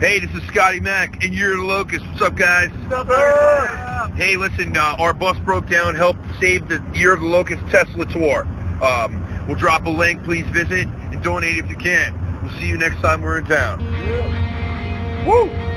Hey, this is Scotty Mac, and you're the Locust. What's up, guys? Hey, listen, uh, our bus broke down. Help save the Year of the Locust Tesla tour. Um, we'll drop a link. Please visit and donate if you can. We'll see you next time we're in town. Woo!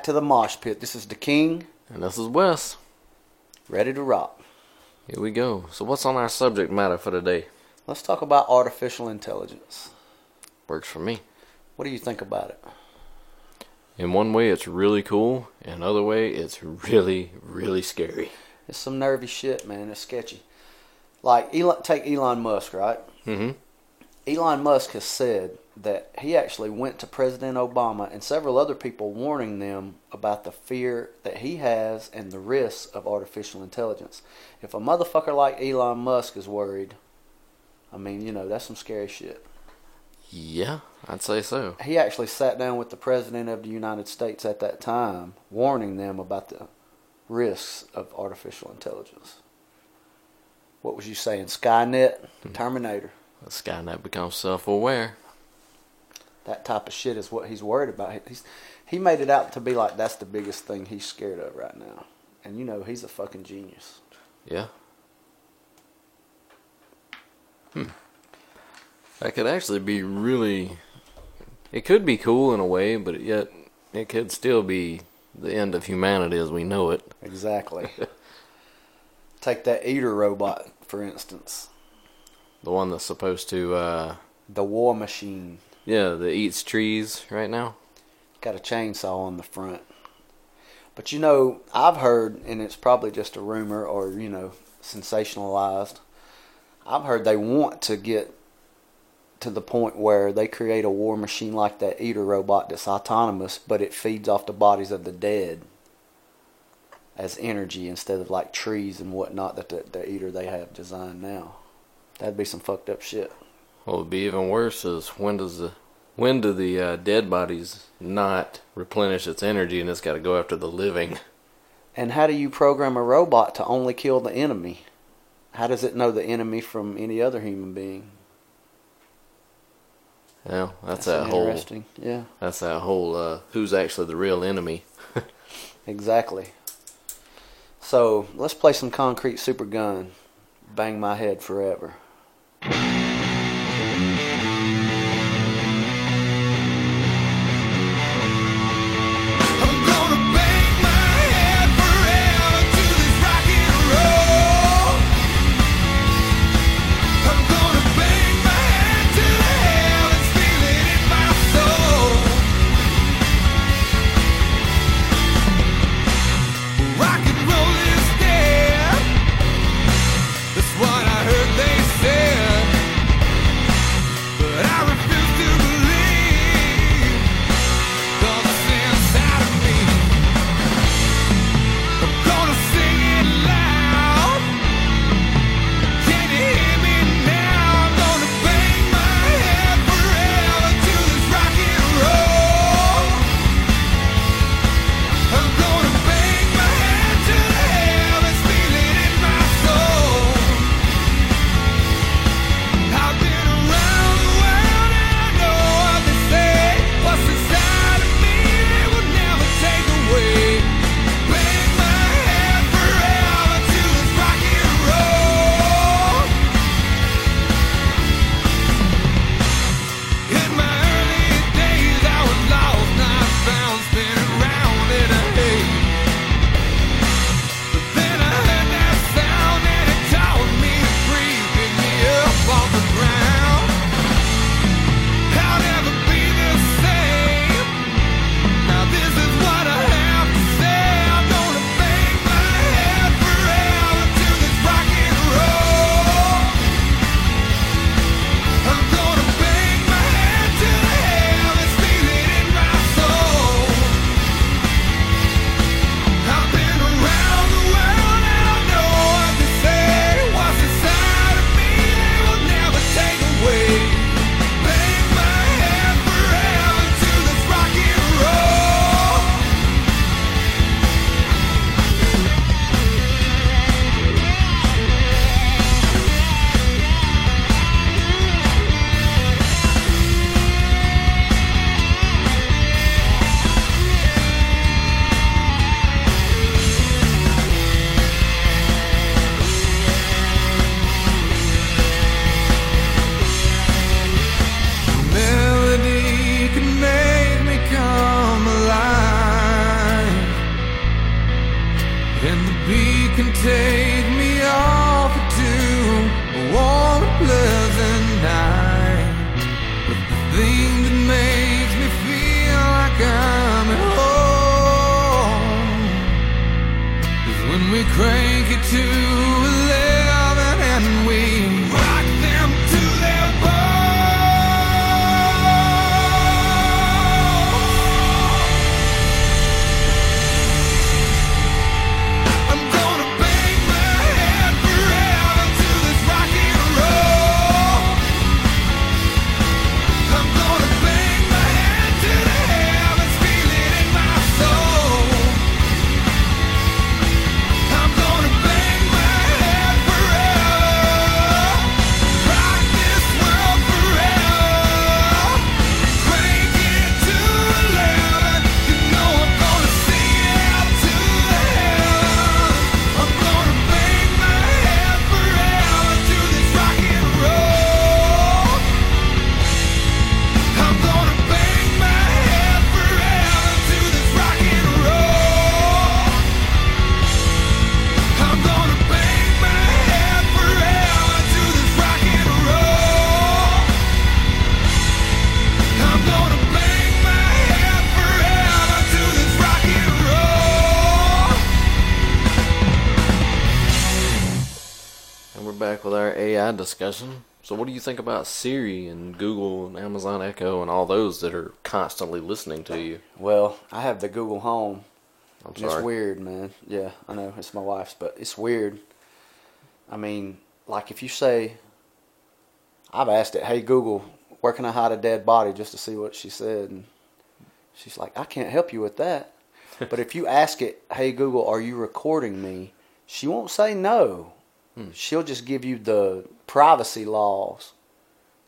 Back to the Mosh Pit. This is the King, And this is Wes. ready to rock. Here we go. So, what's on our subject matter for today? Let's talk about artificial intelligence. Works for me. What do you think about it? In one way, it's really cool. In another way, it's really, really scary. It's some nervy shit, man. It's sketchy. Like Elon, take Elon Musk, right? Mm-hmm. Elon Musk has said that he actually went to President Obama and several other people warning them about the fear that he has and the risks of artificial intelligence. If a motherfucker like Elon Musk is worried, I mean, you know, that's some scary shit. Yeah, I'd say so. He actually sat down with the President of the United States at that time, warning them about the risks of artificial intelligence. What was you saying? Skynet? Hmm. Terminator? Skynet becomes self aware. That type of shit is what he's worried about. He's, he made it out to be like that's the biggest thing he's scared of right now. And you know, he's a fucking genius. Yeah. Hmm. That could actually be really. It could be cool in a way, but yet it could still be the end of humanity as we know it. Exactly. Take that EATR robot, for instance. The one that's supposed to, uh, The war machine. Yeah, that eats trees right now. Got a chainsaw on the front. But you know, I've heard, and it's probably just a rumor or, you know, sensationalized. I've heard they want to get to the point where they create a war machine like that EATR robot that's autonomous, but it feeds off the bodies of the dead as energy instead of like trees and whatnot that the, the EATR they have designed now. That'd be some fucked up shit. What would be even worse is when does the when do the uh, dead bodies not replenish its energy and it's got to go after the living? And how do you program a robot to only kill the enemy? How does it know the enemy from any other human being? Yeah, that's, an that whole. interesting. Yeah, That's that whole. Uh, who's actually the real enemy? exactly. So let's play some concrete super gun. Bang my head forever. AI discussion. So, what do you think about Siri and Google and Amazon Echo and all those that are constantly listening to you? Well, I have the Google Home. I'm And It's weird, man. Yeah, I know it's my wife's, but it's weird. I mean, like if you say, I've asked it, "Hey Google, where can I hide a dead body?" just to see what she said, and she's like, "I can't help you with that." but if you ask it, "Hey Google, are you recording me?" She won't say no. Hmm. She'll just give you the privacy laws.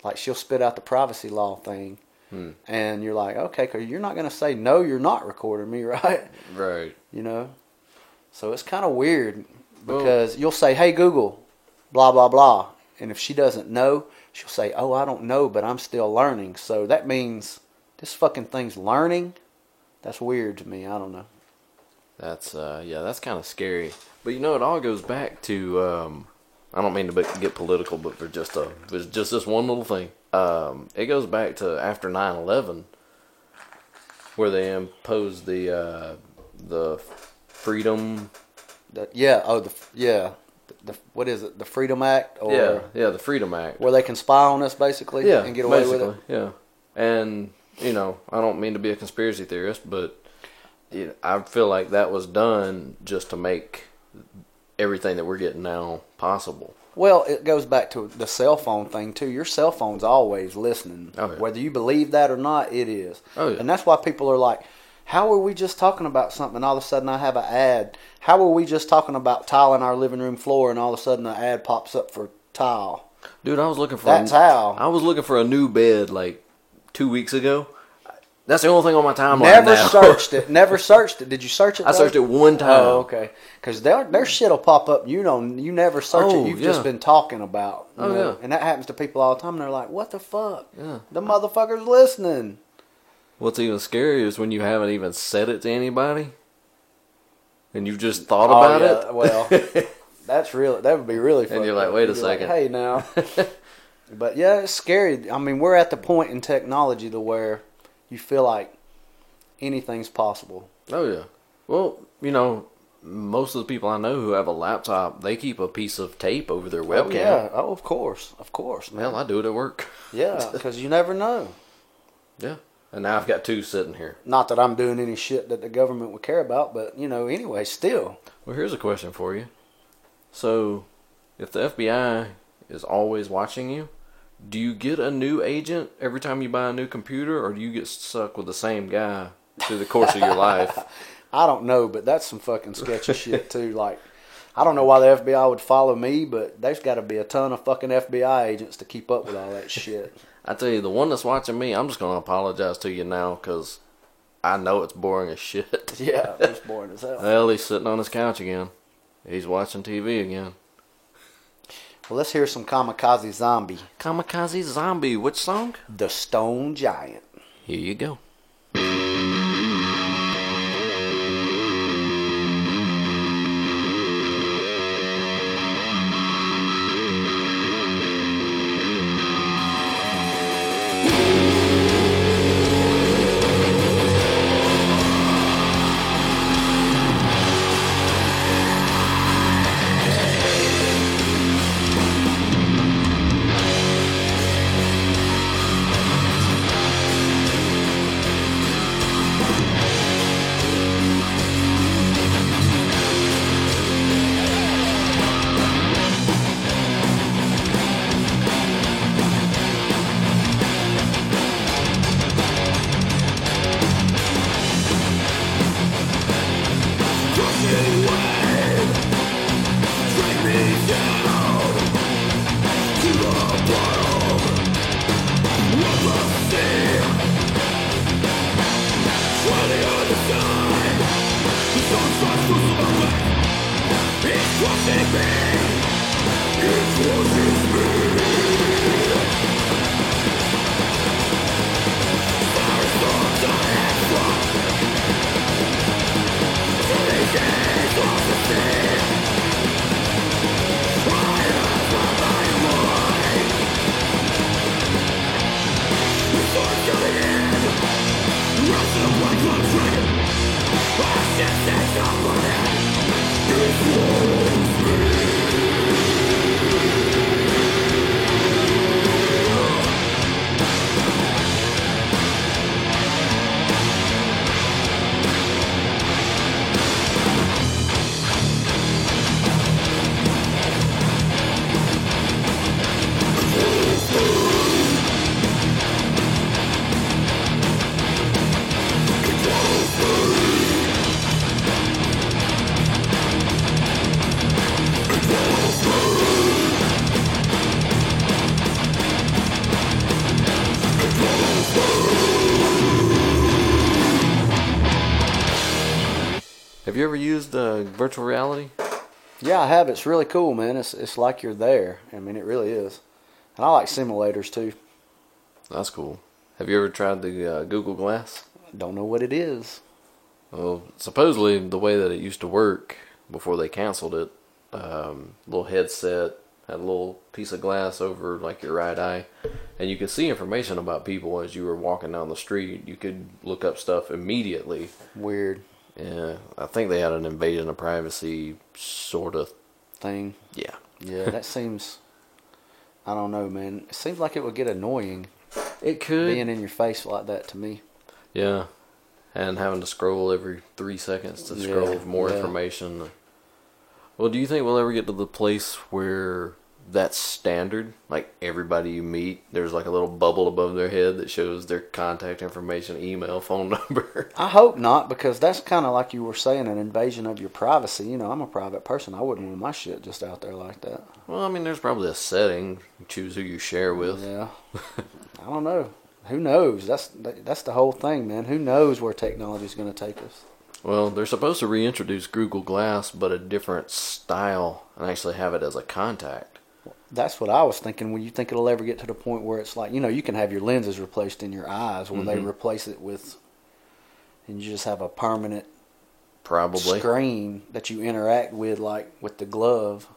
Like she'll spit out the privacy law thing, and you're like, "Okay, because you're not going to say no. You're not recording me, right?" Right. you know. So it's kind of weird because you'll say, "Hey Google, blah blah blah," and if she doesn't know, she'll say, "Oh, I don't know, but I'm still learning." So that means this fucking thing's learning. That's weird to me. I don't know. That's uh, yeah, that's kind of scary. But you know, it all goes back to um, I don't mean to be- get political, but for just a for just this one little thing, um, it goes back to after 9-11, where they imposed the uh, the freedom. The, yeah. Oh, the yeah. The, the what is it? The Freedom Act, or yeah, yeah, the Freedom Act. where they can spy on us basically yeah, and get away with it. Yeah, and you know, I don't mean to be a conspiracy theorist, but you know, I feel like that was done just to make everything that we're getting now possible. Well, it goes back to the cell phone thing too. Your cell phone's always listening. Oh, yeah. Whether you believe that or not, it is. Oh, yeah. And that's why people are like, "How are we just talking about something and all of a sudden I have an ad? How are we just talking about tiling our living room floor and all of a sudden an ad pops up for tile?" Dude, I was looking for That's a, how. I was looking for a new bed like two weeks ago. That's the only thing on my timeline Never now. searched it. Never searched it. Did you search it? I though? searched it one oh, time. Oh, okay. Because their their shit'll pop up. You don't. You never search Oh, it. You've yeah. just been talking about. Oh, know? yeah. And that happens to people all the time. And they're like, "What the fuck? Yeah. The motherfucker's listening." What's even scarier is when you haven't even said it to anybody, and you've just thought about oh, yeah. it. Well, that's really that would be really. Funny. And you're like, wait a You'd be like, second. hey now. but yeah, it's scary. I mean, we're at the point in technology to where you feel like anything's possible. Oh yeah. Well, you know, most of the people I know who have a laptop, they keep a piece of tape over their oh, webcam. Oh yeah. Oh, of course, of course. Man. Hell, I do it at work. Yeah, because you never know. Yeah. And now I've got two sitting here. Not that I'm doing any shit that the government would care about, but you know, anyway, still. Well, here's a question for you. So, if the FBI is always watching you, do you get a new agent every time you buy a new computer, or do you get stuck with the same guy through the course of your life? I don't know, but that's some fucking sketchy shit too. Like, I don't know why the FBI would follow me, but there's got to be a ton of fucking FBI agents to keep up with all that shit. I tell you, the one that's watching me, I'm just gonna apologize to you now because I know it's boring as shit. Yeah, it's boring as hell. Well, he's sitting on his couch again. He's watching TV again. Well, let's hear some Kamikaze Zombie, Kamikaze Zombie, which song? The Stone Giant. Here you go. You ever used uh, virtual reality? Yeah, I have. It's really cool, man. It's it's like you're there. I mean, it really is. And I like simulators too. That's cool. Have you ever tried the uh, Google Glass? Don't know what it is. Well, supposedly the way that it used to work before they canceled it, um, little headset had a little piece of glass over like your right eye, and you could see information about people as you were walking down the street. You could look up stuff immediately. Weird Yeah, I think they had an invasion of privacy sort of. thing. Yeah, Yeah, that seems. I don't know, man. It seems like it would get annoying it could. being in your face like that to me. Yeah, and having to scroll every three seconds to scroll for more yeah. information. Well, do you think we'll ever get to the place where that's standard? Like everybody you meet, there's like a little bubble above their head that shows their contact information, email, phone number. I hope not, because that's kind of like you were saying, an invasion of your privacy. You know, I'm a private person. I wouldn't want my shit just out there like that. well, I mean, there's probably a setting. You choose who you share with. Yeah. I don't know. Who knows? That's that's the whole thing, man. Who knows where technology's going to take us? Well, they're supposed to reintroduce Google Glass, but a different style, and actually have it as a contact. That's what I was thinking. When you think it'll ever get to the point where it's like, you know, you can have your lenses replaced in your eyes, where they Mhm. replace it with, and you just have a permanent Probably. screen that you interact with, like with the glove,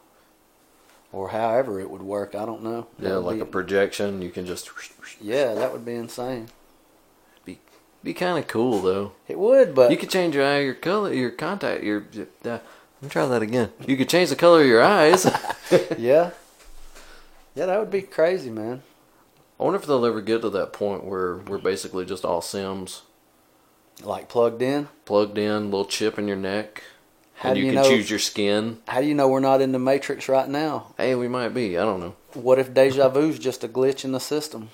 or however it would work. I don't know. That Yeah, like be- a projection. You can just yeah, that would be insane. be be kind of cool though. It would, but You could change your eye, your color, your contact, your. Uh, let me try that again. You could change the color of your eyes. Yeah, yeah, that would be crazy, man. I wonder if they'll ever get to that point where we're basically just all Sims, Like plugged in. plugged in, little chip in your neck, How and do you, you can know- choose your skin. How do you know we're not in the Matrix right now? Hey, we might be. I don't know. What if deja vu's just a glitch in the system?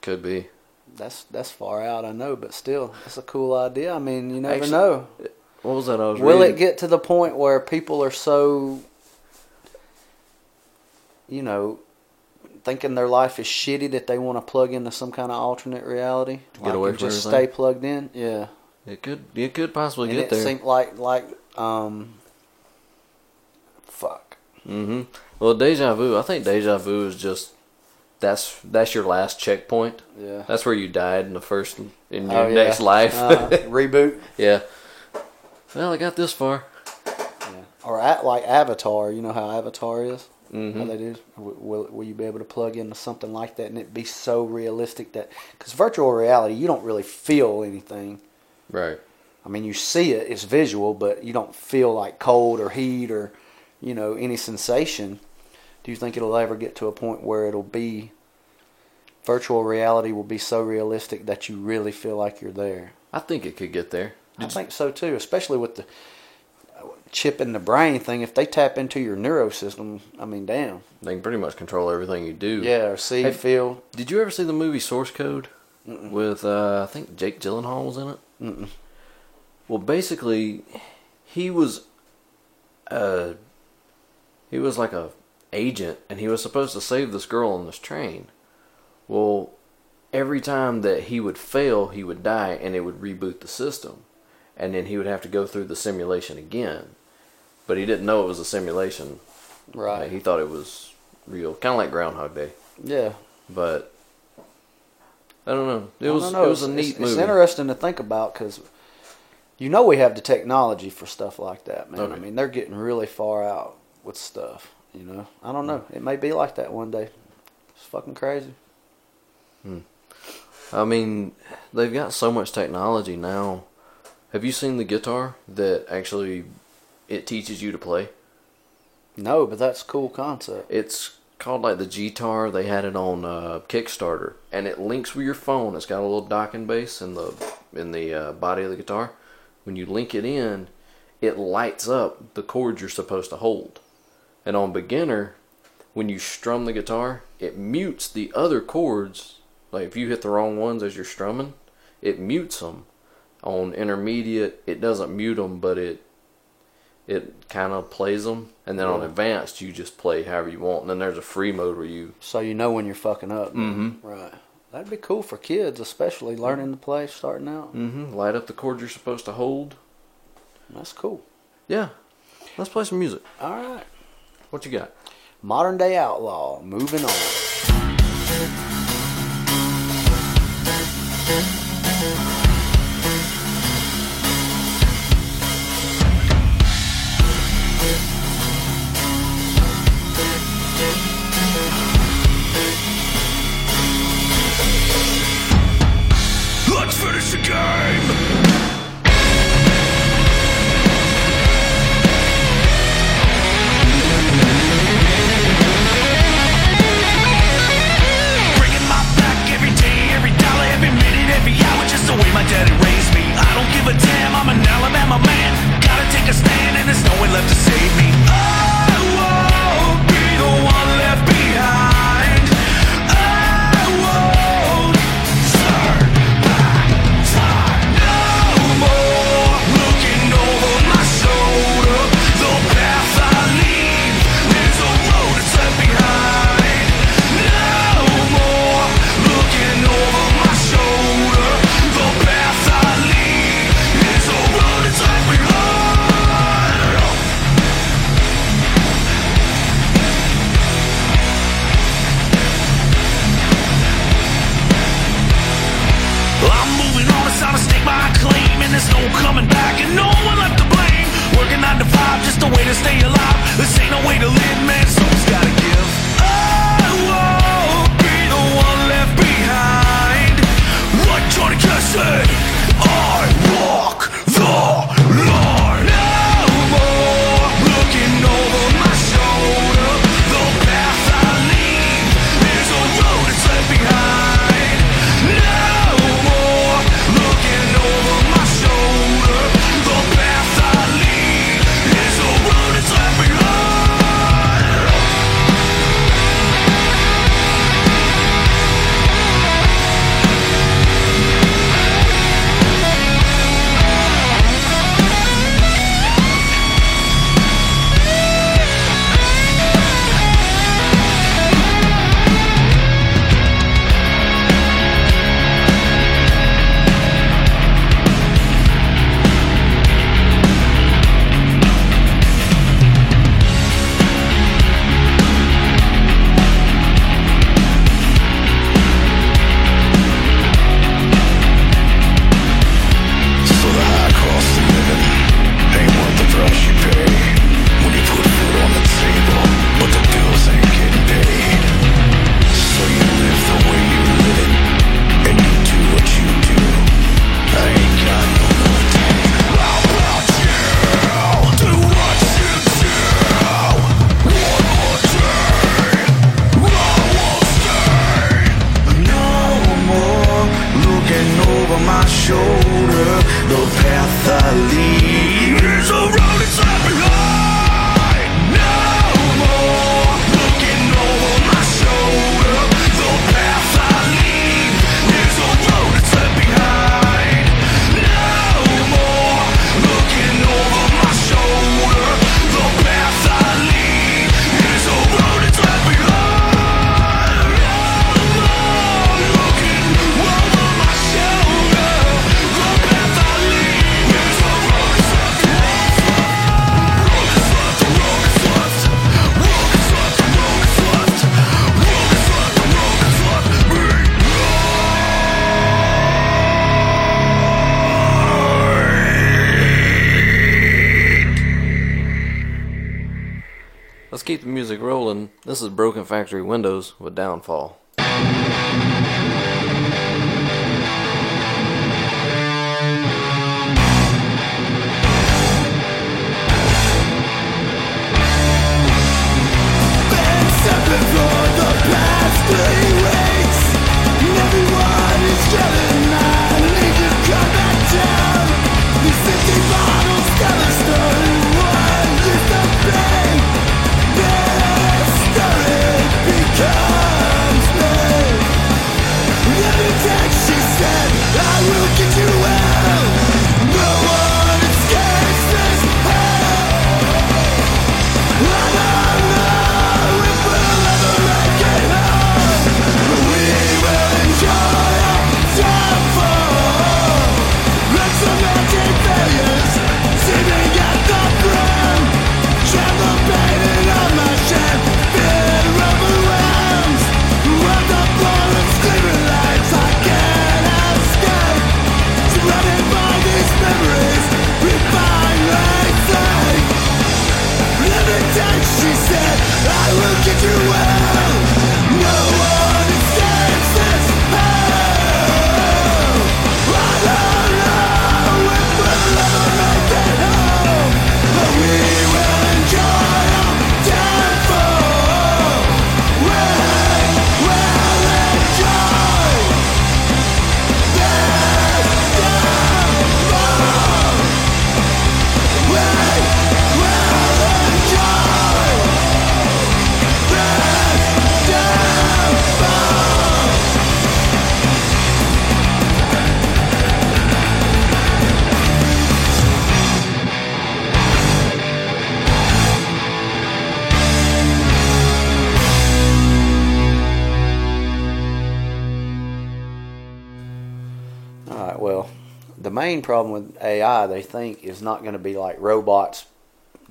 Could be. That's that's far out, I know, but still, that's a cool idea. I mean, you never Actually, know. What was that? I was Will reading? it get to the point where people are so, you know, thinking their life is shitty that they want to plug into some kind of alternate reality? Get away from just everything? stay plugged in. Yeah, It could. It could possibly and get it there. seemed like like um, fuck. hmm Well, deja vu. I think deja vu is just that's that's your last checkpoint. Yeah. That's where you died in the first in your Oh, yeah. next life. Uh, reboot. yeah. Well, I got this far. Yeah. Or at like Avatar, you know how Avatar is. How Mhm. they do? Will will you be able to plug into something like that and it be so realistic that because virtual reality, you don't really feel anything. Right. I mean, you see it; it's visual, but you don't feel like cold or heat or you know any sensation. Do you think it'll ever get to a point where it'll be virtual reality will be so realistic that you really feel like you're there? I think it could get there. I think so too, especially with the chip in the brain thing. If they tap into your neuro system, I mean, damn. They can pretty much control everything you do. Yeah, or see, Have- feel. Did you ever see the movie Source Code with uh, I think Jake Gyllenhaal was in it? Mm-mm. Well, basically, he was uh he was like a agent, and he was supposed to save this girl on this train. Well, every time that he would fail, he would die, and it would reboot the system, and then he would have to go through the simulation again. But he didn't know it was a simulation. Right. He thought it was real, kind of like Groundhog Day. Yeah. But I don't know. It was know. it was a It's- neat it's, movie. It's interesting to think about because you know we have the technology for stuff like that, man. I mean, they're getting really far out with stuff. You know, I don't know. It may be like that one day. It's fucking crazy. Hmm. I mean, they've got so much technology now. Have you seen the guitar that actually it teaches you to play? No, but that's cool concept. It's called like the Guitar. They had it on uh, Kickstarter, and it links with your phone. It's got a little docking base in the in the uh, body of the guitar. When you link it in, it lights up the chords you're supposed to hold. And on beginner, when you strum the guitar, it mutes the other chords. Like if you hit the wrong ones as you're strumming, it mutes them. On intermediate, it doesn't mute them, but it it kind of plays them. And then on advanced, you just play however you want. And then there's a free mode where you. So you know when you're fucking up. Mm-hmm. Right. That'd be cool for kids, especially learning to play, starting out. Mm-hmm. Light up the chord you're supposed to hold. That's cool. Yeah. Let's play some music. All right. What you got? Modern Day Outlaw. Moving on. This is Broken Factory Windows with Downfall. Been for the past three weeks. Problem with AI, they think, is not going to be like robots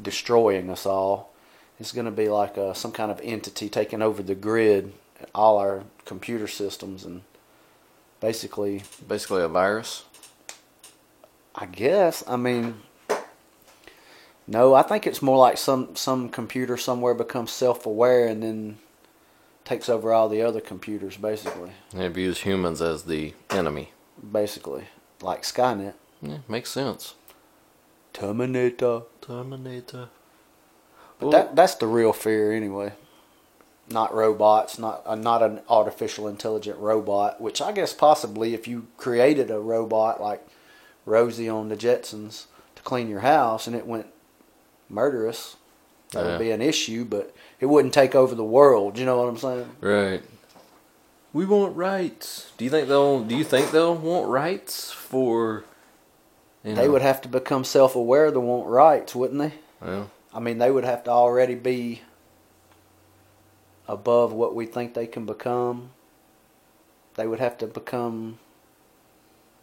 destroying us all. It's going to be like uh, some kind of entity taking over the grid, all our computer systems, and basically, Basically, a virus. I guess. I mean, no, I think it's more like some some computer somewhere becomes self-aware and then takes over all the other computers, basically. They views humans as the enemy. Basically, like Skynet, Yeah, makes sense. Terminator. Terminator. But that that's the real fear anyway. Not robots, not uh, not an artificial intelligent robot. Which I guess possibly if you created a robot like Rosie on the Jetsons to clean your house and it went murderous, that Yeah. would be an issue. But it wouldn't take over the world. You know what I'm saying? Right. We want rights. Do you think they'll? Do you think they'll want rights for? You They know, would have to become self aware of to want rights, wouldn't they? Well, I mean, they would have to already be above what we think they can become. They would have to become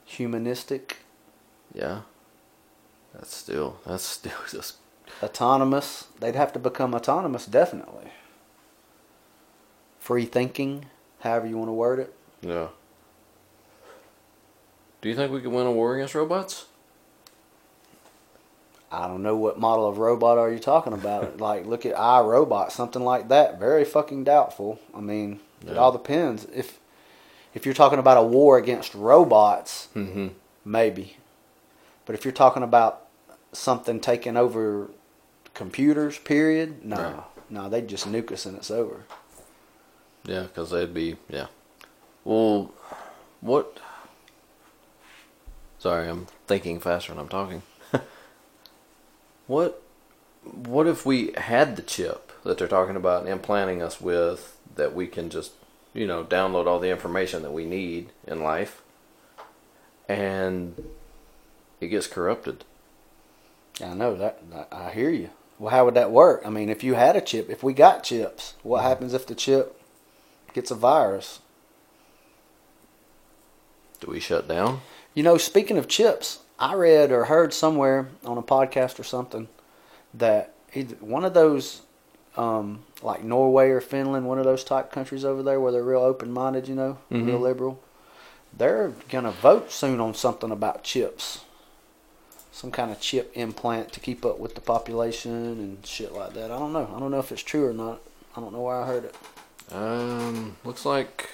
humanistic, yeah. That's still. That's still just. autonomous. They'd have to become autonomous, definitely. Free thinking, however you want to word it. Yeah. Do you think we could win a war against robots? I don't know what model of robot are you talking about. like, look at iRobot, something like that. Very fucking doubtful. I mean, it all depends. If if you're talking about a war against robots, Mm-hmm. maybe. But if you're talking about something taking over computers, period, no, Right. no, they'd just nuke us and it's over. Yeah, because they'd be. Yeah. Well, what? Sorry, I'm thinking faster than I'm talking. What? What if we had the chip that they're talking about implanting us with that we can just, you know, download all the information that we need in life, and it gets corrupted? I know that, that. I hear you. Well, how would that work? I mean, if you had a chip, if we got chips, what happens if the chip gets a virus? Do we shut down? You know, speaking of chips, I read or heard somewhere on a podcast or something that either one of those, um, like Norway or Finland, one of those type countries over there where they're real open minded, you know, real Mhm. liberal, they're gonna vote soon on something about chips, some kind of chip implant to keep up with the population and shit like that. I don't know. I don't know if it's true or not. I don't know where I heard it. Um, looks like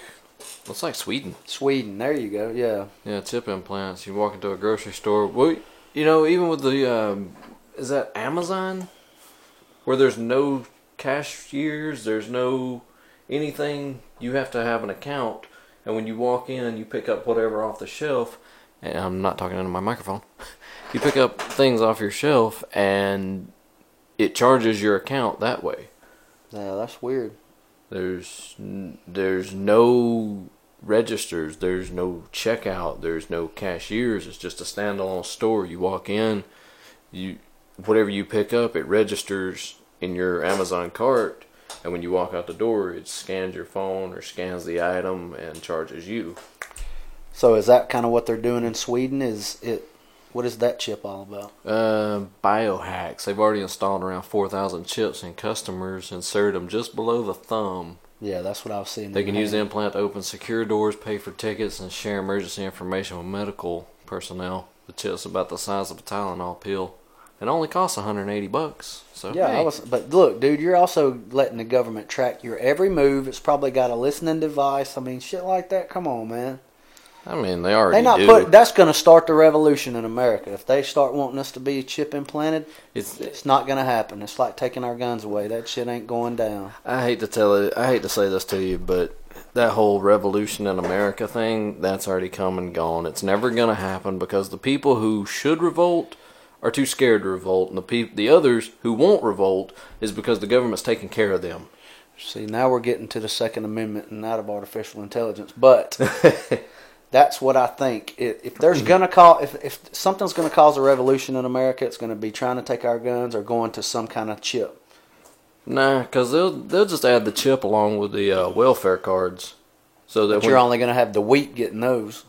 looks like Sweden. Sweden. There you go. Yeah. Yeah, chip implants. You walk into a grocery store. Well, you know, even with the um, is that Amazon, where there's no cashiers, there's no anything. You have to have an account, and when you walk in, you pick up whatever off the shelf. And I'm not talking into my microphone. You pick up things off your shelf, and it charges your account that way. Yeah, that's weird. There's there's no registers. There's no checkout. There's no cashiers. It's just a standalone store. You walk in, you whatever you pick up, it registers in your Amazon cart, and when you walk out the door, it scans your phone or scans the item and charges you. So is that kind of what they're doing in Sweden? Is it? What is that chip all about? Uh, Biohax. They've already installed around 4,000 chips, in customers insert them just below the thumb Yeah, that's what I was seeing. They can the use the implant to open secure doors, pay for tickets, and share emergency information with medical personnel. The chip's about the size of a Tylenol pill. It only costs 180 bucks. So Yeah, hey, I was. But look, dude, you're also letting the government track your every move. It's probably got a listening device. I mean, shit like that. Come on, man. I mean, they already They not do. put. That's going to start the revolution in America. If they start wanting us to be chip implanted, it's. it's not going to happen. It's like taking our guns away. That shit ain't going down. I hate to tell it. I hate to say this to you, but that whole revolution in America thing, that's already come and gone. It's never gonna happen because the people who should revolt are too scared to revolt, and the peop- the others who won't revolt is because the government's taking care of them. See, now we're getting to the Second Amendment and out of artificial intelligence. But that's what I think. If, there's gonna call, if if something's gonna cause a revolution in America, it's gonna be trying to take our guns or going to some kind of chip. Nah, because they'll they'll just add the chip along with the uh, welfare cards, so that But when, you're only gonna have the weak getting those.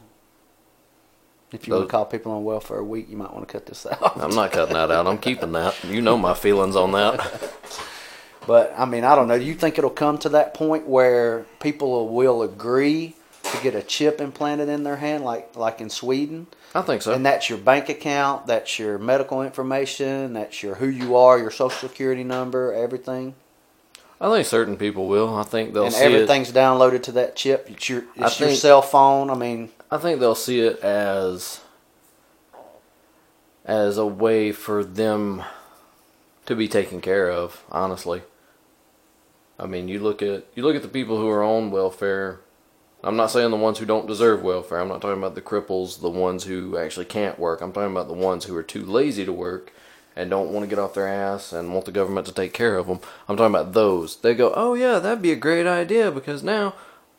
If you want Those- to call people on welfare week, you might want to cut this out. I'm not cutting that out. I'm keeping that. You know my feelings on that. But I mean, I don't know. Do you think it'll come to that point where people will agree to get a chip implanted in their hand, like like in Sweden? I think so. And that's your bank account, that's your medical information, that's your who you are, your social security number, everything, I think certain people will. I think they'll and see it. everything's downloaded to that chip. It's your it's your cell phone. I mean, I think they'll see it as as a way for them to be taken care of. Honestly, I mean, you look at you look at the people who are on welfare. I'm not saying the ones who don't deserve welfare. I'm not talking about the cripples, the ones who actually can't work. I'm talking about the ones who are too lazy to work and don't want to get off their ass and want the government to take care of them. I'm talking about those. They go, "Oh yeah, that'd be a great idea because now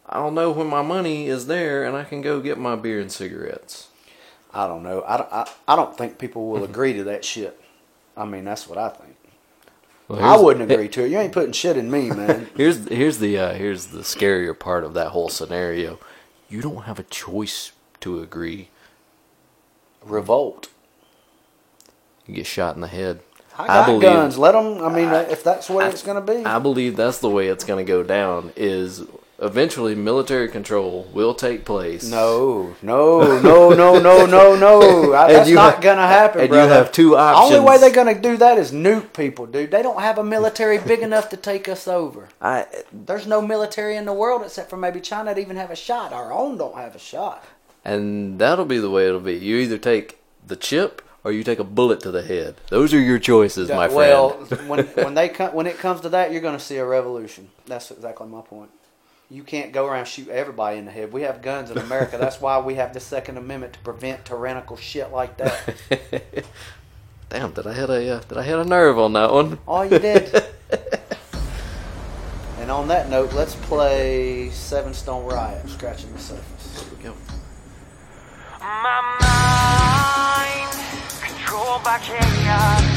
I'll know when my money is there and I can go get my beer and cigarettes." I don't know. I don't, I, I don't think people will mm-hmm. agree to that shit. I mean, that's what I think. Well, I wouldn't agree to it. You ain't putting shit in me, man. Here's here's the uh, here's the scarier part of that whole scenario. You don't have a choice to agree. Revolt. You get shot in the head. I got believe- guns. Let them. I mean, if that's what it's going to be. I believe that's the way it's going to go down. Is eventually military control will take place. No, no, no, no, no, no, no. I- That's not have- gonna happen, and you have two options. Only way they're gonna do that is nuke people, dude. They don't have a military big enough to take us over. I There's no military in the world except for maybe China to even have a shot. Our own don't have a shot. and that'll be the way it'll be. You either take the chip or you take a bullet to the head. Those are your choices, my well, friend. Well, when when they come, when it comes to that, you're gonna see a revolution. That's exactly my point. You can't go around shoot everybody in the head. We have guns in America. That's why we have the Second Amendment to prevent tyrannical shit like that. Damn, did I hit a uh, did I hit a nerve on that one? All you did. and on that note, let's play Seven Stone Riot, Scratching the Surface. Here we go. My mind controlled by chaos.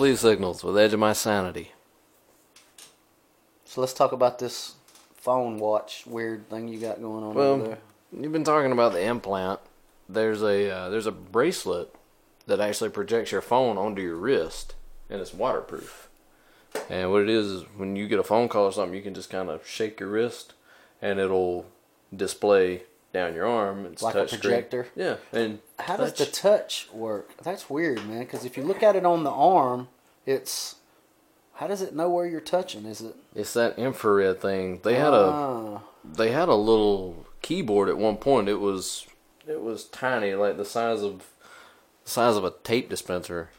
Sleep Signals with Edge of My Sanity. So let's talk about this phone watch weird thing you got going on over there. you've been talking about the implant. There's a uh, there's a bracelet that actually projects your phone onto your wrist, and it's waterproof. And what it is is when you get a phone call or something, you can just kind of shake your wrist, and it'll display down your arm. It's Like a touch screen. projector? Yeah, and How does the touch work? That's weird, man. Because if you look at it on the arm, it's how does it know where you're touching? Is it? It's that infrared thing. They had a Ah, they had a little keyboard at one point. It was it was tiny, like the size of the size of a tape dispenser.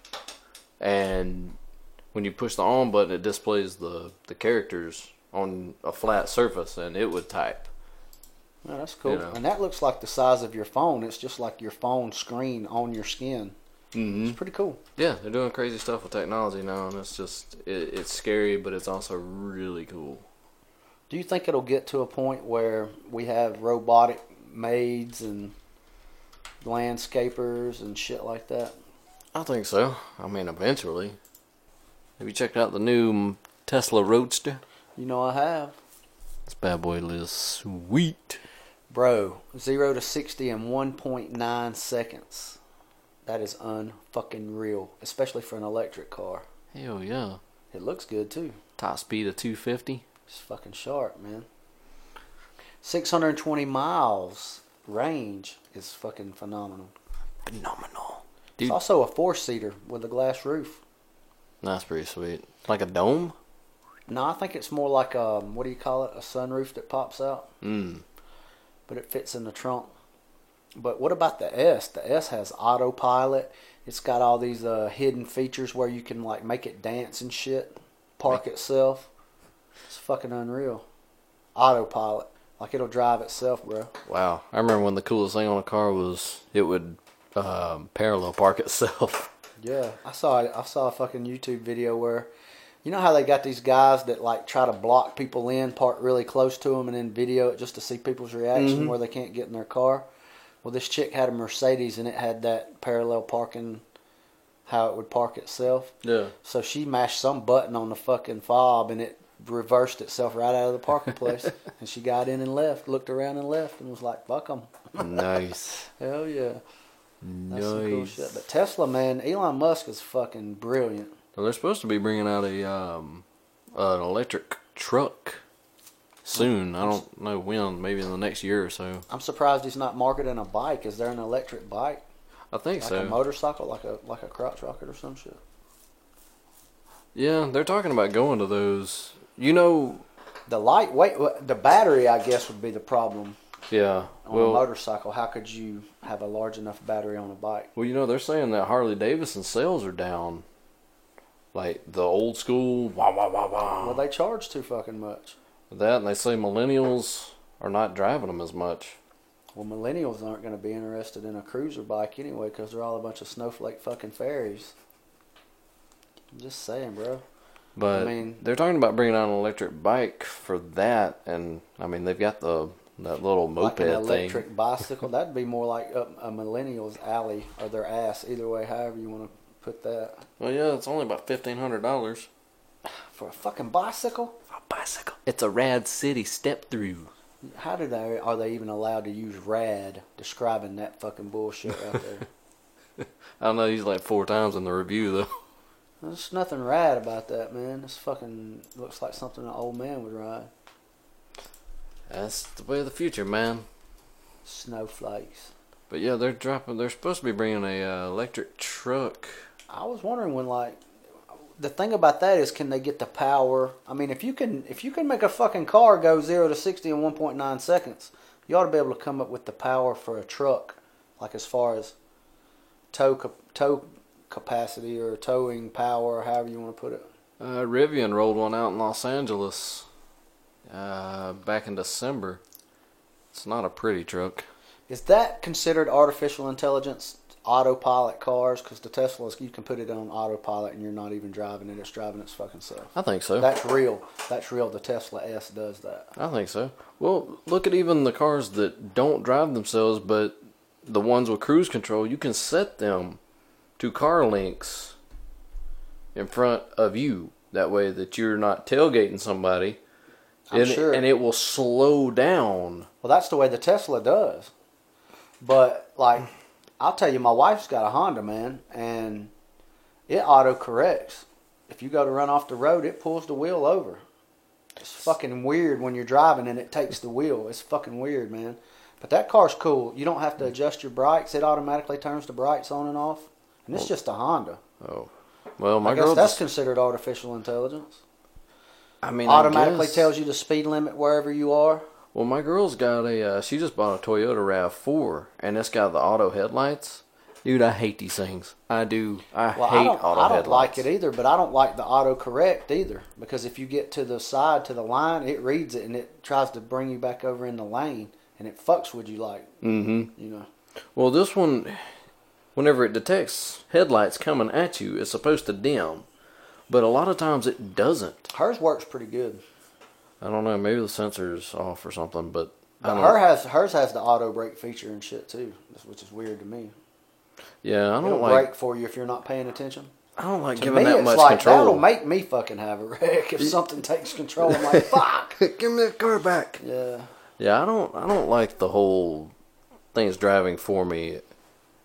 And when you push the on button, it displays the the characters on a flat surface, and it would type. Oh, that's cool. You know. And that looks like the size of your phone. It's just like your phone screen on your skin. Mm-hmm. It's pretty cool. Yeah, they're doing crazy stuff with technology now, and it's just it, it's scary, but it's also really cool. Do you think it'll get to a point where we have robotic maids and landscapers and shit like that? I think so. I mean, eventually. Have you checked out the new Tesla Roadster? You know I have. This bad boy is sweet. Bro, zero to sixty in one point nine seconds. That is unfucking real, especially for an electric car. Hell yeah. It looks good too. Top speed of 250. It's fucking sharp, man. Six hundred twenty miles range is fucking phenomenal. Phenomenal. It's Dude, also a four seater with a glass roof. that's pretty sweet. Like a dome? No, I think it's more like um, what do you call it? A sunroof that pops out, Mm. But it fits in the trunk. But what about the S? The S has autopilot. It's got all these uh, hidden features where you can like make it dance and shit, park itself. It's fucking unreal. Autopilot, like it'll drive itself, bro. Wow. I remember when the coolest thing on a car was it would um, parallel park itself. Yeah, I saw it. I saw a fucking YouTube video where, you know how they got these guys that like try to block people in, park really close to them, and then video it just to see people's reaction Mhm. where they can't get in their car. Well, this chick had a Mercedes and it had that parallel parking, how it would park itself. Yeah. So she mashed some button on the fucking fob and it reversed itself right out of the parking place. and she got in and left, looked around and left, and was like, "Fuck them." nice. Hell yeah. That's some cool nice. shit. But Tesla, man, Elon Musk is fucking brilliant. They're supposed to be bringing out a um, an electric truck soon. I don't know when. Maybe in the next year or so. I'm surprised he's not marketing a bike. Is there an electric bike, I think like so. a motorcycle, like a like a crotch rocket or some shit? yeah, they're talking about going to those. You know. The lightweight, the battery, I guess, would be the problem Yeah. on a Well, motorcycle. How could you have a large enough battery on a bike? well, you know they're saying that Harley Davidson sales are down. Like the old school, wah wah wah wah. Well, they charge too fucking much. that, and they say millennials are not driving them as much. Well, millennials aren't going to be interested in a cruiser bike anyway because they're all a bunch of snowflake fucking fairies. I'm just saying, bro. But I mean- they're talking about bringing out an electric bike for that, and I mean they've got the that little moped like an electric thing. bicycle. That'd be more like a, a millennial's alley or their ass. Either way, however you want to put that. Well, yeah, it's only about fifteen hundred dollars. For a fucking bicycle? A bicycle. It's a rad city step through. How do they are they even allowed to use rad describing that fucking bullshit out there? I don't know. He's like four times in the review though. There's nothing rad about that, man. This fucking looks like something an old man would ride. That's the way of the future, man. Snowflakes. But yeah, they're dropping. They're supposed to be bringing a uh, electric truck. I was wondering when like the thing about that is can they get the power? I mean, if you can if you can make a fucking car go 0 to 60 in 1.9 seconds, you ought to be able to come up with the power for a truck like as far as tow tow capacity or towing power, or however you want to put it. Uh, Rivian rolled one out in Los Angeles uh, back in December. It's not a pretty truck. Is that considered artificial intelligence? Autopilot cars, because the Teslas you can put it on autopilot and you're not even driving it; it's driving its fucking self. I think so. That's real. That's real. The Tesla S does that. I think so. Well, look at even the cars that don't drive themselves, but the ones with cruise control, you can set them to car links in front of you. That way that you're not tailgating somebody. I'm and, sure. and it will slow down. Well, that's the way the Tesla does. But like, I'll tell you, my wife's got a Honda, man, and it auto corrects. If you go to run off the road, it pulls the wheel over. It's fucking weird when you're driving and it takes the wheel. It's fucking weird, man. But that car's cool. You don't have to adjust your brakes. It automatically turns the brakes on and off. And it's oh. just a Honda. Oh. Well, my I guess girl that's considered artificial intelligence. I mean, Automatically I tells you the speed limit wherever you are. Well, my girl's got a. Uh, she just bought a Toyota Rav4, and it's got the auto headlights. Dude, I hate these things. I do. I Well, hate I don't, auto I don't headlights. like it either, but I don't like the auto correct either because if you get to the side to the line, it reads it and it tries to bring you back over in the lane and it fucks with you like Mm-hmm. you know. Well, this one, whenever it detects headlights coming at you, it's supposed to dim, but a lot of times it doesn't. Hers works pretty good. I don't know. Maybe the sensor's off or something, but I But don't. her has hers has the auto brake feature and shit too, which is weird to me. yeah, I It'll don't like. brake for you if you're not paying attention. I don't like To giving me, that it's much like control. that'll make me fucking have a wreck if something takes control. I'm like, fuck. Give me that car back. Yeah. Yeah, I don't. I don't like the whole things driving for me,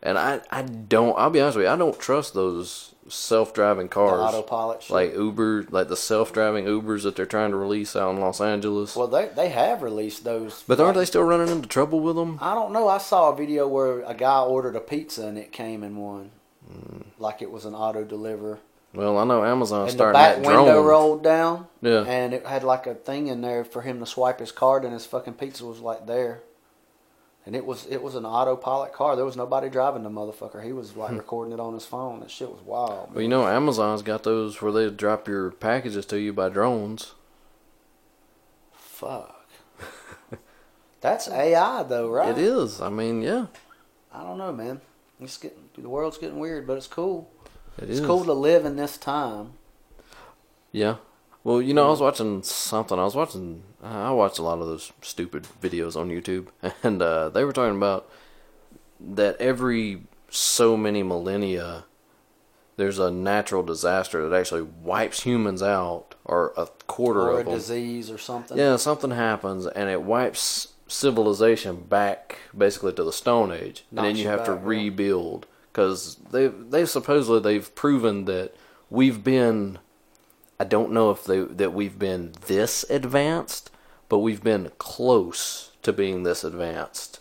and I. I don't. I'll be honest with you. I don't trust those self-driving The cars. autopilot shit. like Uber, like the self-driving Ubers that they're trying to release out in Los Angeles. well, they they have released those. but aren't they still running into trouble with them? I don't know. I saw a video where a guy ordered a pizza and it came in one, Mm. like it was an auto deliver. Well, I know Amazon the starting that window drone. rolled down. Yeah. And it had like a thing in there for him to swipe his card, and his fucking pizza was like there. And it was it was an autopilot car. There was nobody driving the motherfucker. He was like hmm. recording it on his phone. That shit was wild. Well, you know, Amazon's got those where they drop your packages to you by drones. Fuck. That's AI though, right? It is. I mean, yeah, I don't know, man. It's getting the world's getting weird, but it's cool. it It's is. cool to live in this time. Yeah. Well, you know, I was watching something. I was watching. I watched a lot of those stupid videos on YouTube, and uh, they were talking about that every so many millennia, there's a natural disaster that actually wipes humans out, or a quarter Or a them. disease or something. Yeah, something happens, and it wipes civilization back basically to the Stone Age, and then you have to back, yeah. rebuild because they they supposedly they've proven that we've been. I don't know if they that we've been this advanced, but we've been close to being this advanced.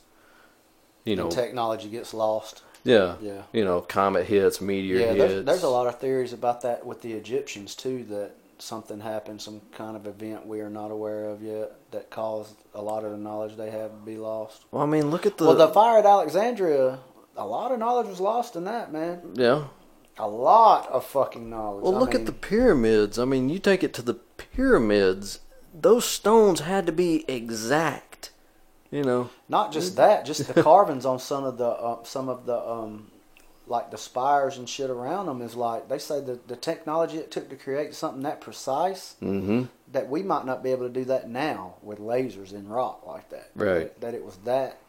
You know, And technology gets lost. yeah, Yeah. You know, comet hits, meteor Yeah, hits. there's, there's a lot of theories about that with the Egyptians too. That something happened, some kind of event we are not aware of yet, that caused a lot of the knowledge they have to be lost. Well, I mean, look at the. well, the fire at Alexandria, a lot of knowledge was lost in that, man. yeah. A lot of fucking knowledge. Well, I look mean, at the pyramids. I mean, you take it to the pyramids; those stones had to be exact. You know, Not just that, just the carvings on some of the uh, some of the um, like the spires and shit around them is like they say the the technology it took to create something that precise mm-hmm. that we might not be able to do that now with lasers in rock like that. Right. That it was that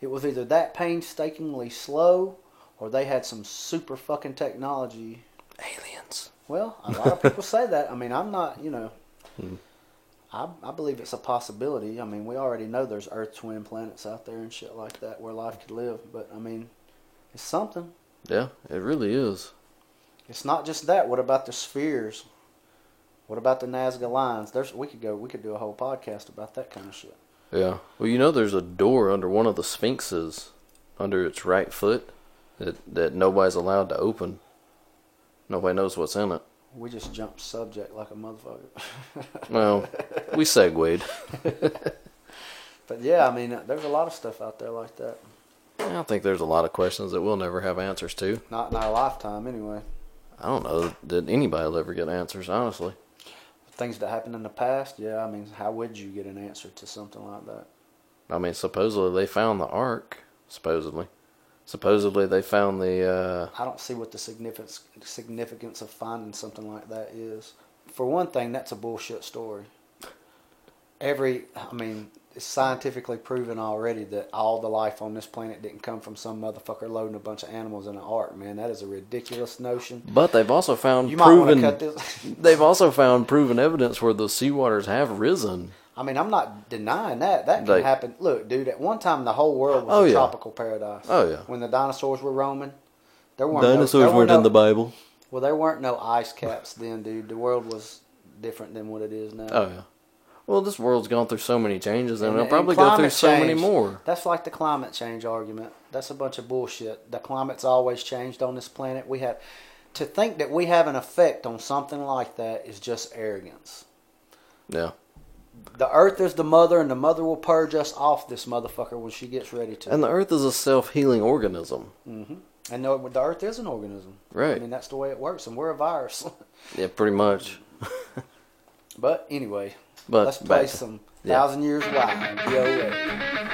it was either that painstakingly slow or they had some super fucking technology. aliens. Well, a lot of people say that. I mean, I'm not, you know. Hmm. I, I believe it's a possibility. I mean, we already know there's Earth twin planets out there and shit like that where life could live. But I mean, it's something. Yeah, it really is. It's not just that. What about the spheres? What about the Nazca lines? There's we could go. We could do a whole podcast about that kind of shit. Yeah. Well, you know, there's a door under one of the sphinxes, under its right foot, that that nobody's allowed to open. Nobody knows what's in it. We just jumped subject like a motherfucker. Well, we segued. but yeah, I mean, there's a lot of stuff out there like that. I think there's a lot of questions that we'll never have answers to. Not in our lifetime, anyway. I don't know that anybody will ever get answers, honestly. Things that happened in the past, yeah. I mean, how would you get an answer to something like that? I mean, supposedly they found the ark. Supposedly, supposedly they found the. Uh, I don't see what the significance significance of finding something like that is. For one thing, that's a bullshit story. Every, I mean, it's scientifically proven already that all the life on this planet didn't come from some motherfucker loading a bunch of animals in an ark. Man, that is a ridiculous notion. but they've also found You proven. They've also found proven evidence where the seawaters have risen. I mean, I'm not denying that. That can Like- happen. Look, dude, at one time the whole world was Oh, a yeah. tropical paradise. Oh, yeah. When the dinosaurs were roaming, there weren't no, there were no, the Bible. Well, there weren't no ice caps then, dude. The world was different than what it is now. Oh yeah. Well, this world's gone through so many changes, and, it'll probably go through climate so many change, more. That's like the climate change argument. That's a bunch of bullshit. The climate's always changed on this planet. We have to think that we have an effect on something like that is just arrogance. Yeah. The earth is the mother, and the mother will purge us off this motherfucker when she gets ready to. And the Earth is a self-healing organism. Mm-hmm. And the, the earth is an organism. Right. I mean, that's the way it works, and we're a virus. Yeah, pretty much. but anyway, But let's play to- some yeah. Thousand Years Wide. DOA.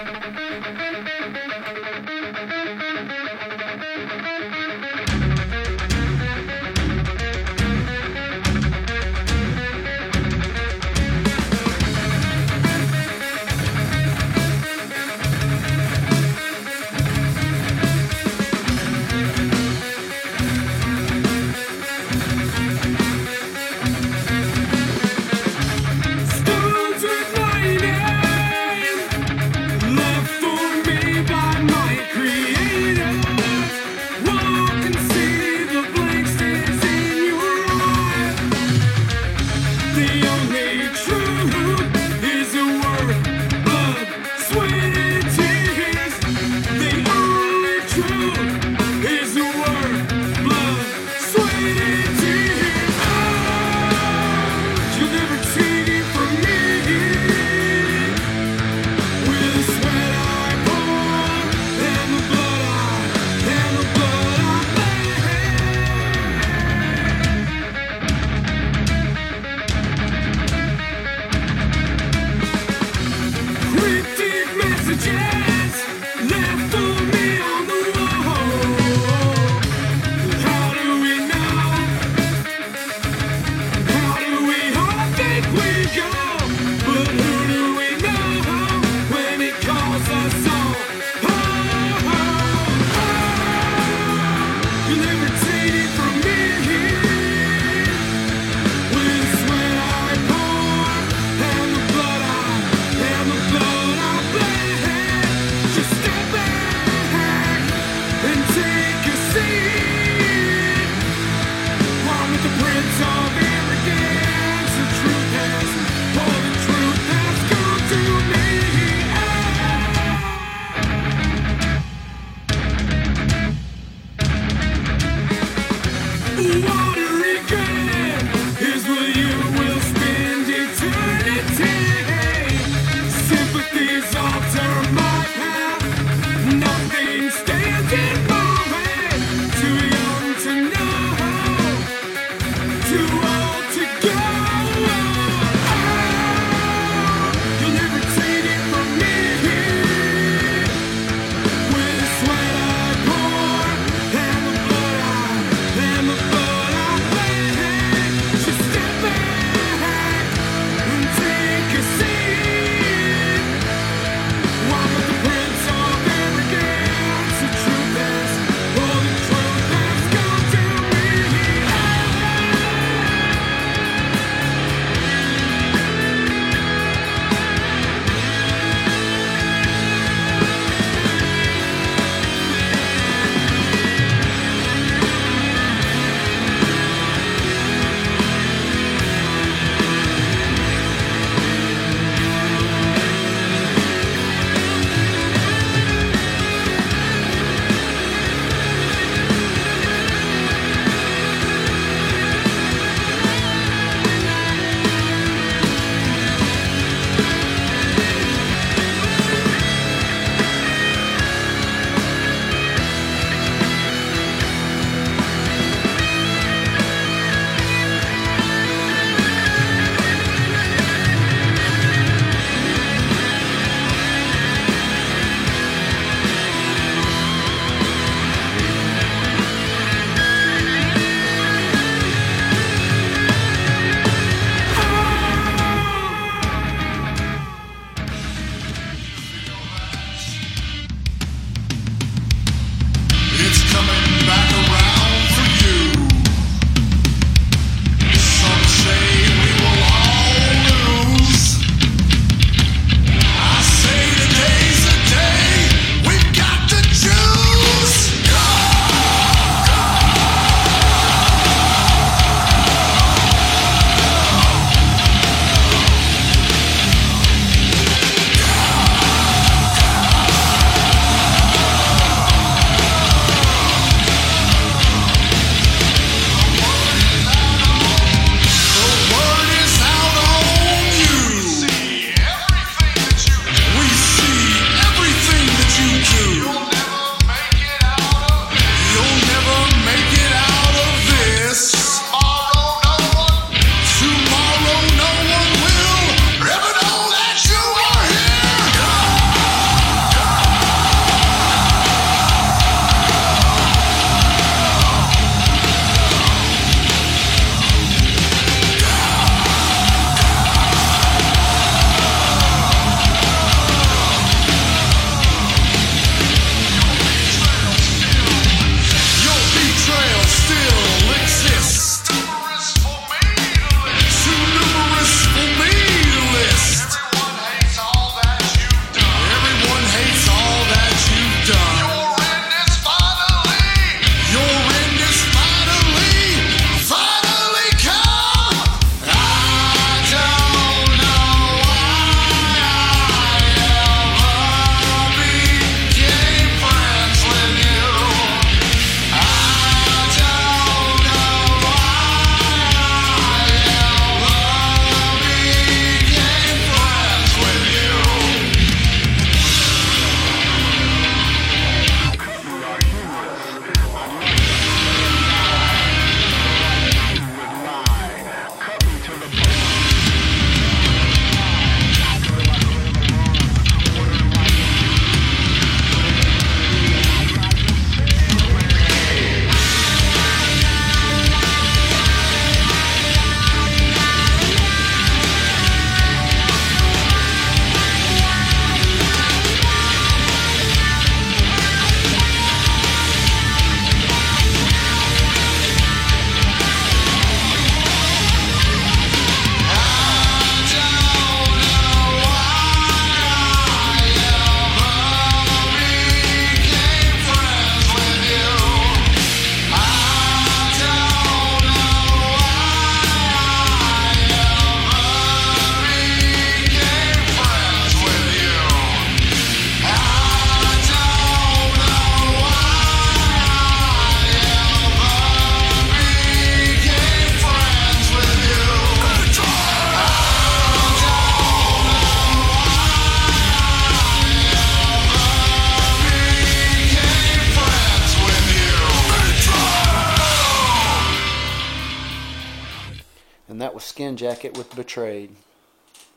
Was Skin Jacket with Betrayed.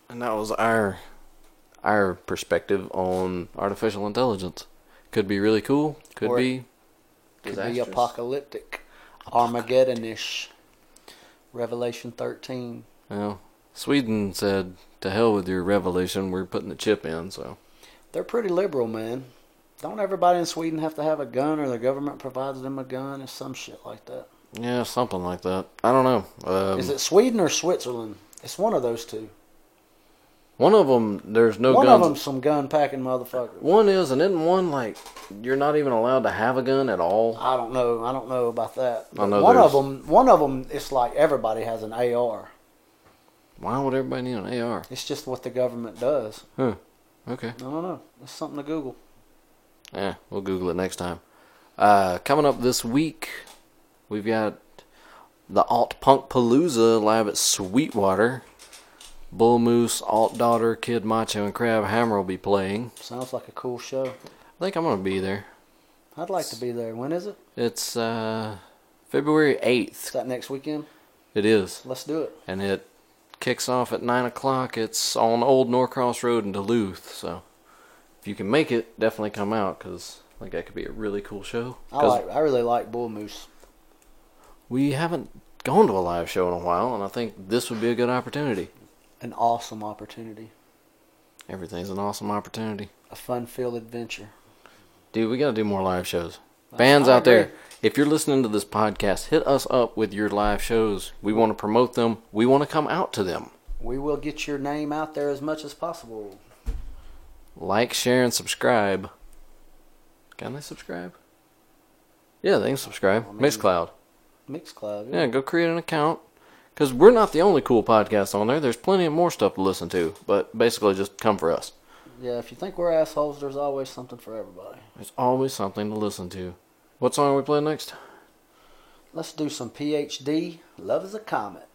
And that was our our perspective on artificial intelligence. Could be really cool. Could Or- be Could be apocalyptic, Armageddonish. Revelation 13. Well, Sweden said, "To hell with your revolution. We're putting the chip in." So They're pretty liberal, man. Don't everybody in Sweden have to have a gun, or the government provides them a gun, or some shit like that? Yeah, something like that. I don't know. Um, Is it Sweden or Switzerland? It's one of those two. one of them? There's no gun. one guns. of them, some gun packing motherfuckers. One is, and isn't one like you're not even allowed to have a gun at all? I don't know. I don't know about that. I know one of them. One of them. It's like everybody has an AR. Why would everybody need an AR? It's just what the government does. Okay. I don't know. It's something to Google. Yeah, we'll Google it next time. Uh, coming up this week, we've got the Alt Punk Palooza live at Sweetwater. Bull Moose, Alt Daughter, Kid Macho, and Crab Hammer will be playing. Sounds like a cool show. I think I'm gonna be there. I'd like to be there. When is it? It's uh, February Is 8th. that next weekend? It is, Let's do it. and it kicks off at nine o'clock. It's on Old Norcross Road in Duluth. So, if you can make it, definitely come out because I think that could be a really cool show. I like. I really like Bull Moose. We haven't gone to a live show in a while, and I think this would be a good opportunity. An awesome opportunity. Everything's an awesome opportunity. A fun-filled adventure. Dude, we got to do more live shows. Bands out there, if you're listening to this podcast, hit us up with your live shows. We want to promote them. We want to come out to them. We will get your name out there as much as possible. Like, share, and subscribe. Can they subscribe? Yeah, they can subscribe. I mean- Mixcloud. Mixcloud. Yeah, go create an account. Because we're not the only cool podcast on there. There's plenty of more stuff to listen to. But basically, just come for us. Yeah, if you think we're assholes, there's always something for everybody. There's always something to listen to. What song are we playing next? Let's do some PhD. Love is a comet.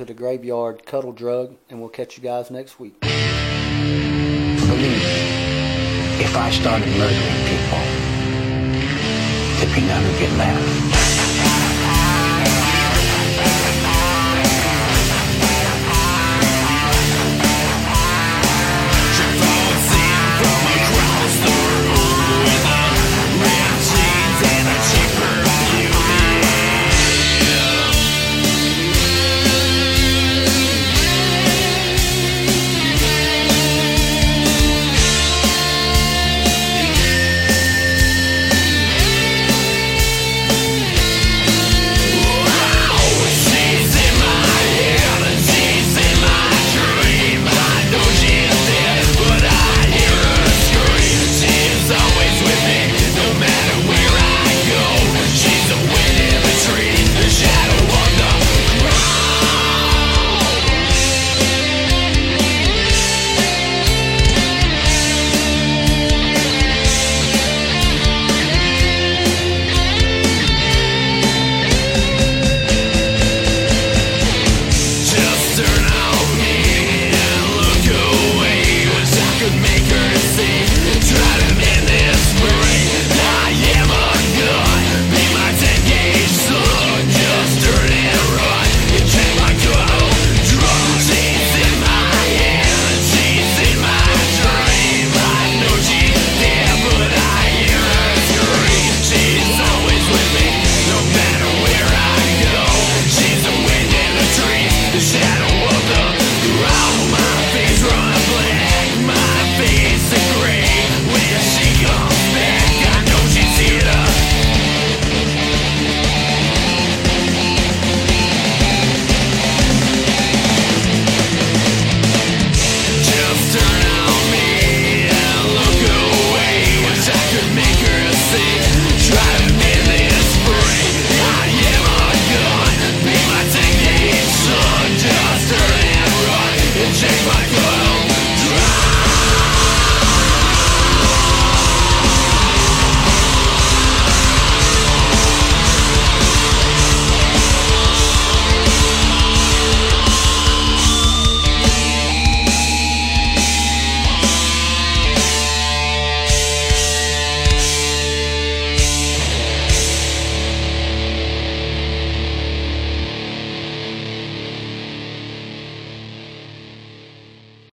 To the Graveyard, Cuddle Drug, and we'll catch you guys next week. Believe if I started murdering people, there'd be none who'd get left.